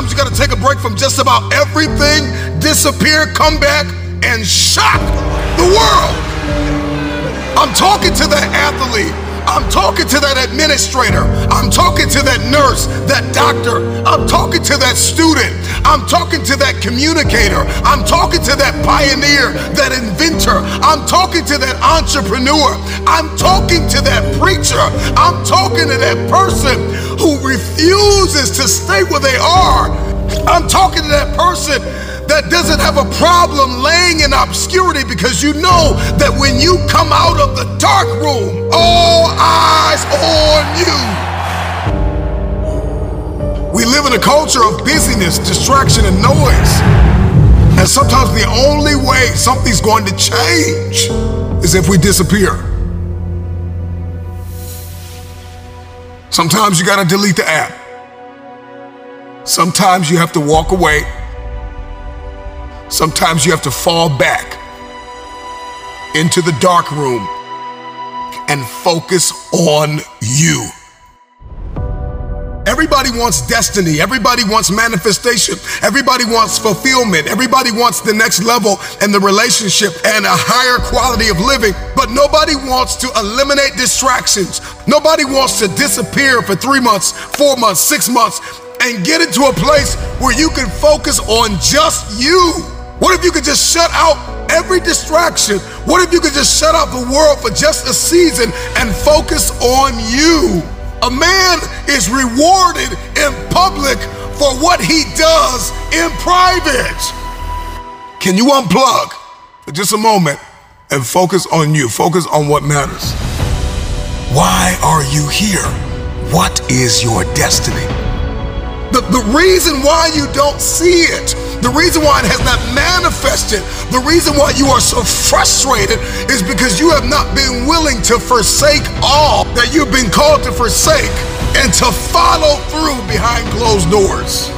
Sometimes you got to take a break from just about everything, disappear, come back, and shock the world. I'm talking to that athlete. I'm talking to that administrator. I'm talking to that nurse, that doctor. I'm talking to that student. I'm talking to that communicator. I'm talking to that pioneer, that inventor. I'm talking to that entrepreneur. I'm talking to that preacher. I'm talking to that person who refuses to stay where they are. I'm talking to that person problem laying in obscurity because you know that when you come out of the dark room, all eyes on you. We live in a culture of busyness, distraction, and noise. And sometimes the only way something's going to change is if we disappear. Sometimes you gotta delete the app. Sometimes you have to walk away Sometimes you have to fall back into the dark room and focus on you. Everybody wants destiny. Everybody wants manifestation. Everybody wants fulfillment. Everybody wants the next level and the relationship and a higher quality of living. But nobody wants to eliminate distractions. Nobody wants to disappear for three months, four months, six months, and get into a place where you can focus on just you. What if you could just shut out every distraction? What if you could just shut out the world for just a season and focus on you? A man is rewarded in public for what he does in private. Can you unplug for just a moment and focus on you? Focus on what matters. Why are you here? What is your destiny? The, the reason why you don't see it the reason why it has not manifested, the reason why you are so frustrated is because you have not been willing to forsake all that you've been called to forsake and to follow through behind closed doors.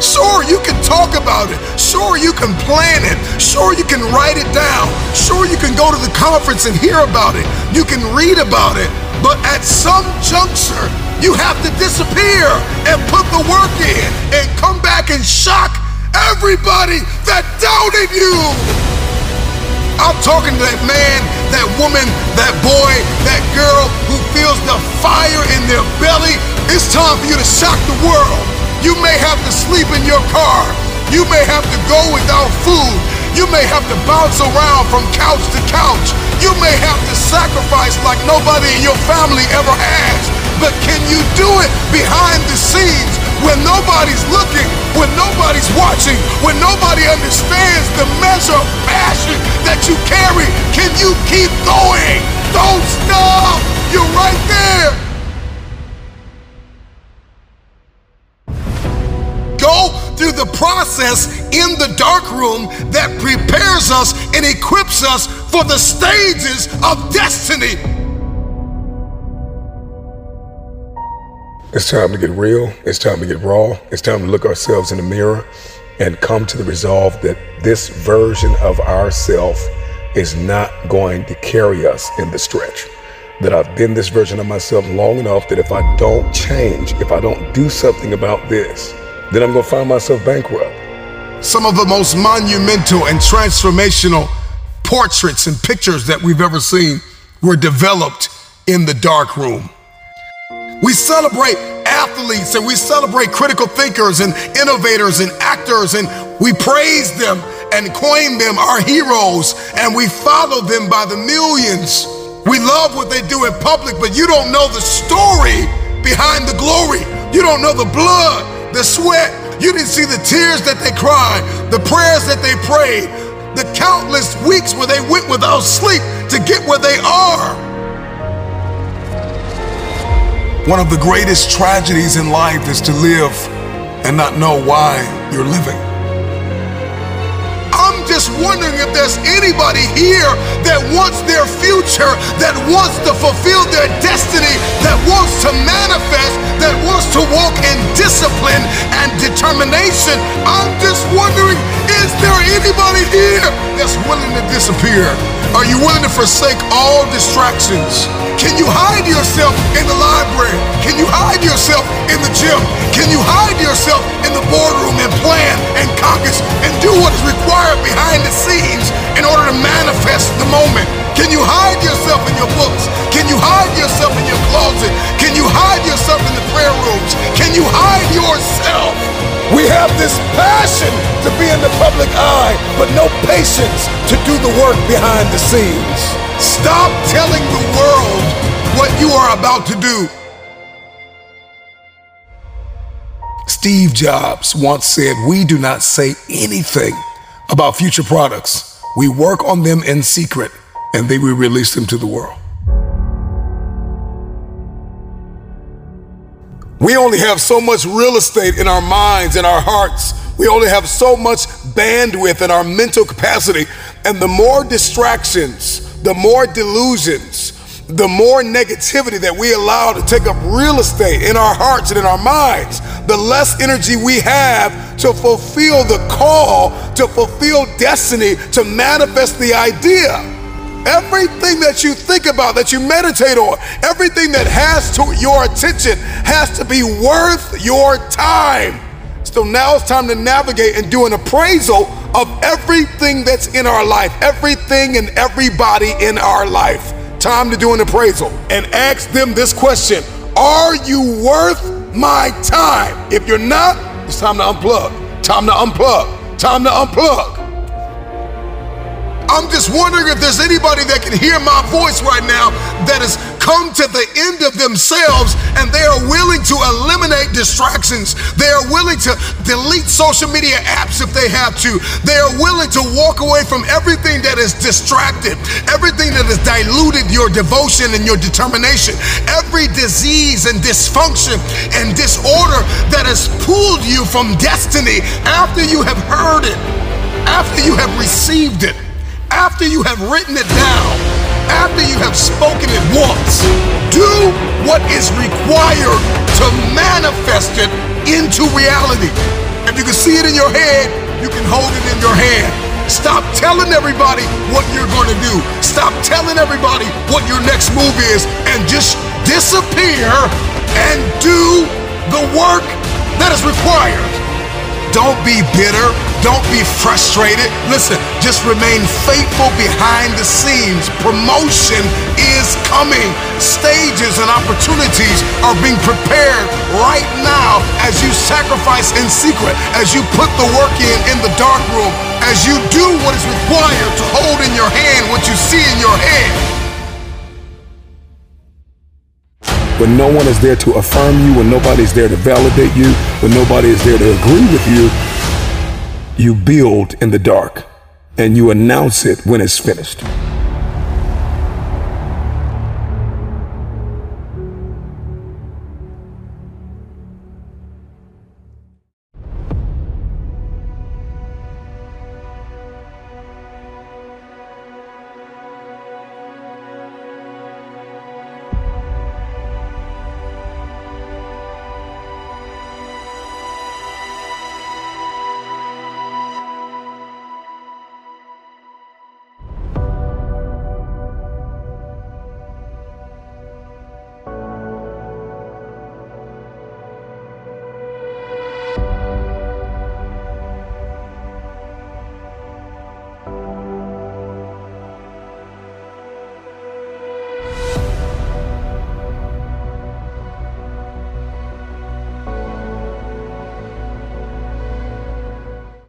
Sure, you can talk about it. Sure, you can plan it. Sure, you can write it down. Sure, you can go to the conference and hear about it. You can read about it. But at some juncture, you have to disappear and put the work in and come back and shock everybody that doubted you. I'm talking to that man, that woman, that boy, that girl who feels the fire in their belly. It's time for you to shock the world. You may have to sleep in your car. You may have to go without food. You may have to bounce around from couch to couch. You may have to sacrifice like nobody in your family ever has. But can you do it behind the scenes when nobody's looking, when nobody's watching, when nobody understands the measure of passion that you carry, can you keep going? Don't stop! You're right there! Go through the process in the dark room that prepares us and equips us for the stages of destiny. It's time to get real. It's time to get raw. It's time to look ourselves in the mirror and come to the resolve that this version of ourself is not going to carry us in the stretch. That I've been this version of myself long enough that if I don't change, if I don't do something about this, then I'm going to find myself bankrupt. Some of the most monumental and transformational portraits and pictures that we've ever seen were developed in the dark room. We celebrate athletes and we celebrate critical thinkers and innovators and actors and we praise them and coin them our heroes and we follow them by the millions. We love what they do in public, but you don't know the story behind the glory. You don't know the blood, the sweat. You didn't see the tears that they cried, the prayers that they prayed, the countless weeks where they went without sleep to get where they are. One of the greatest tragedies in life is to live and not know why you're living. I'm just wondering if there's anybody here that wants their future, that wants to fulfill their destiny, that wants to manifest, that wants to walk in discipline and determination. I'm just wondering, disappear? Are you willing to forsake all distractions? Can you hide yourself in the library? Can you hide yourself in the gym? Can you hide yourself in the boardroom and plan and caucus and do what is required behind the scenes have this passion to be in the public eye, but no patience to do the work behind the scenes. Stop telling the world what you are about to do. Steve Jobs once said, We do not say anything about future products. We work on them in secret and then we release them to the world. We only have so much real estate in our minds and our hearts. We only have so much bandwidth in our mental capacity. And the more distractions, the more delusions, the more negativity that we allow to take up real estate in our hearts and in our minds, the less energy we have to fulfill the call, to fulfill destiny, to manifest the idea. Everything that you think about, that you meditate on, everything that has to your attention has to be worth your time. So now it's time to navigate and do an appraisal of everything that's in our life, everything and everybody in our life time to do an appraisal and ask them this question Are you worth my time? If you're not, it's time to unplug. Time to unplug. Time to unplug. I'm just wondering if there's anybody that can hear my voice right now that has come to the end of themselves and they are willing to eliminate distractions. They are willing to delete social media apps if they have to. They are willing to walk away from everything that is distracted, everything that has diluted your devotion and your determination, every disease and dysfunction and disorder that has pulled you from destiny after you have heard it, after you have received it after you have written it down, after you have spoken it once, do what is required to manifest it into reality. If you can see it in your head, you can hold it in your hand. Stop telling everybody what you're going to do. Stop telling everybody what your next move is and just disappear and do the work that is required. Don't be bitter. Don't be frustrated. Listen, just remain faithful behind the scenes. Promotion is coming. Stages and opportunities are being prepared right now as you sacrifice in secret, as you put the work in in the dark room, as you do what is required to hold in your hand what you see in your head. When no one is there to affirm you, when nobody's there to validate you, when nobody is there to agree with you, you build in the dark and you announce it when it's finished.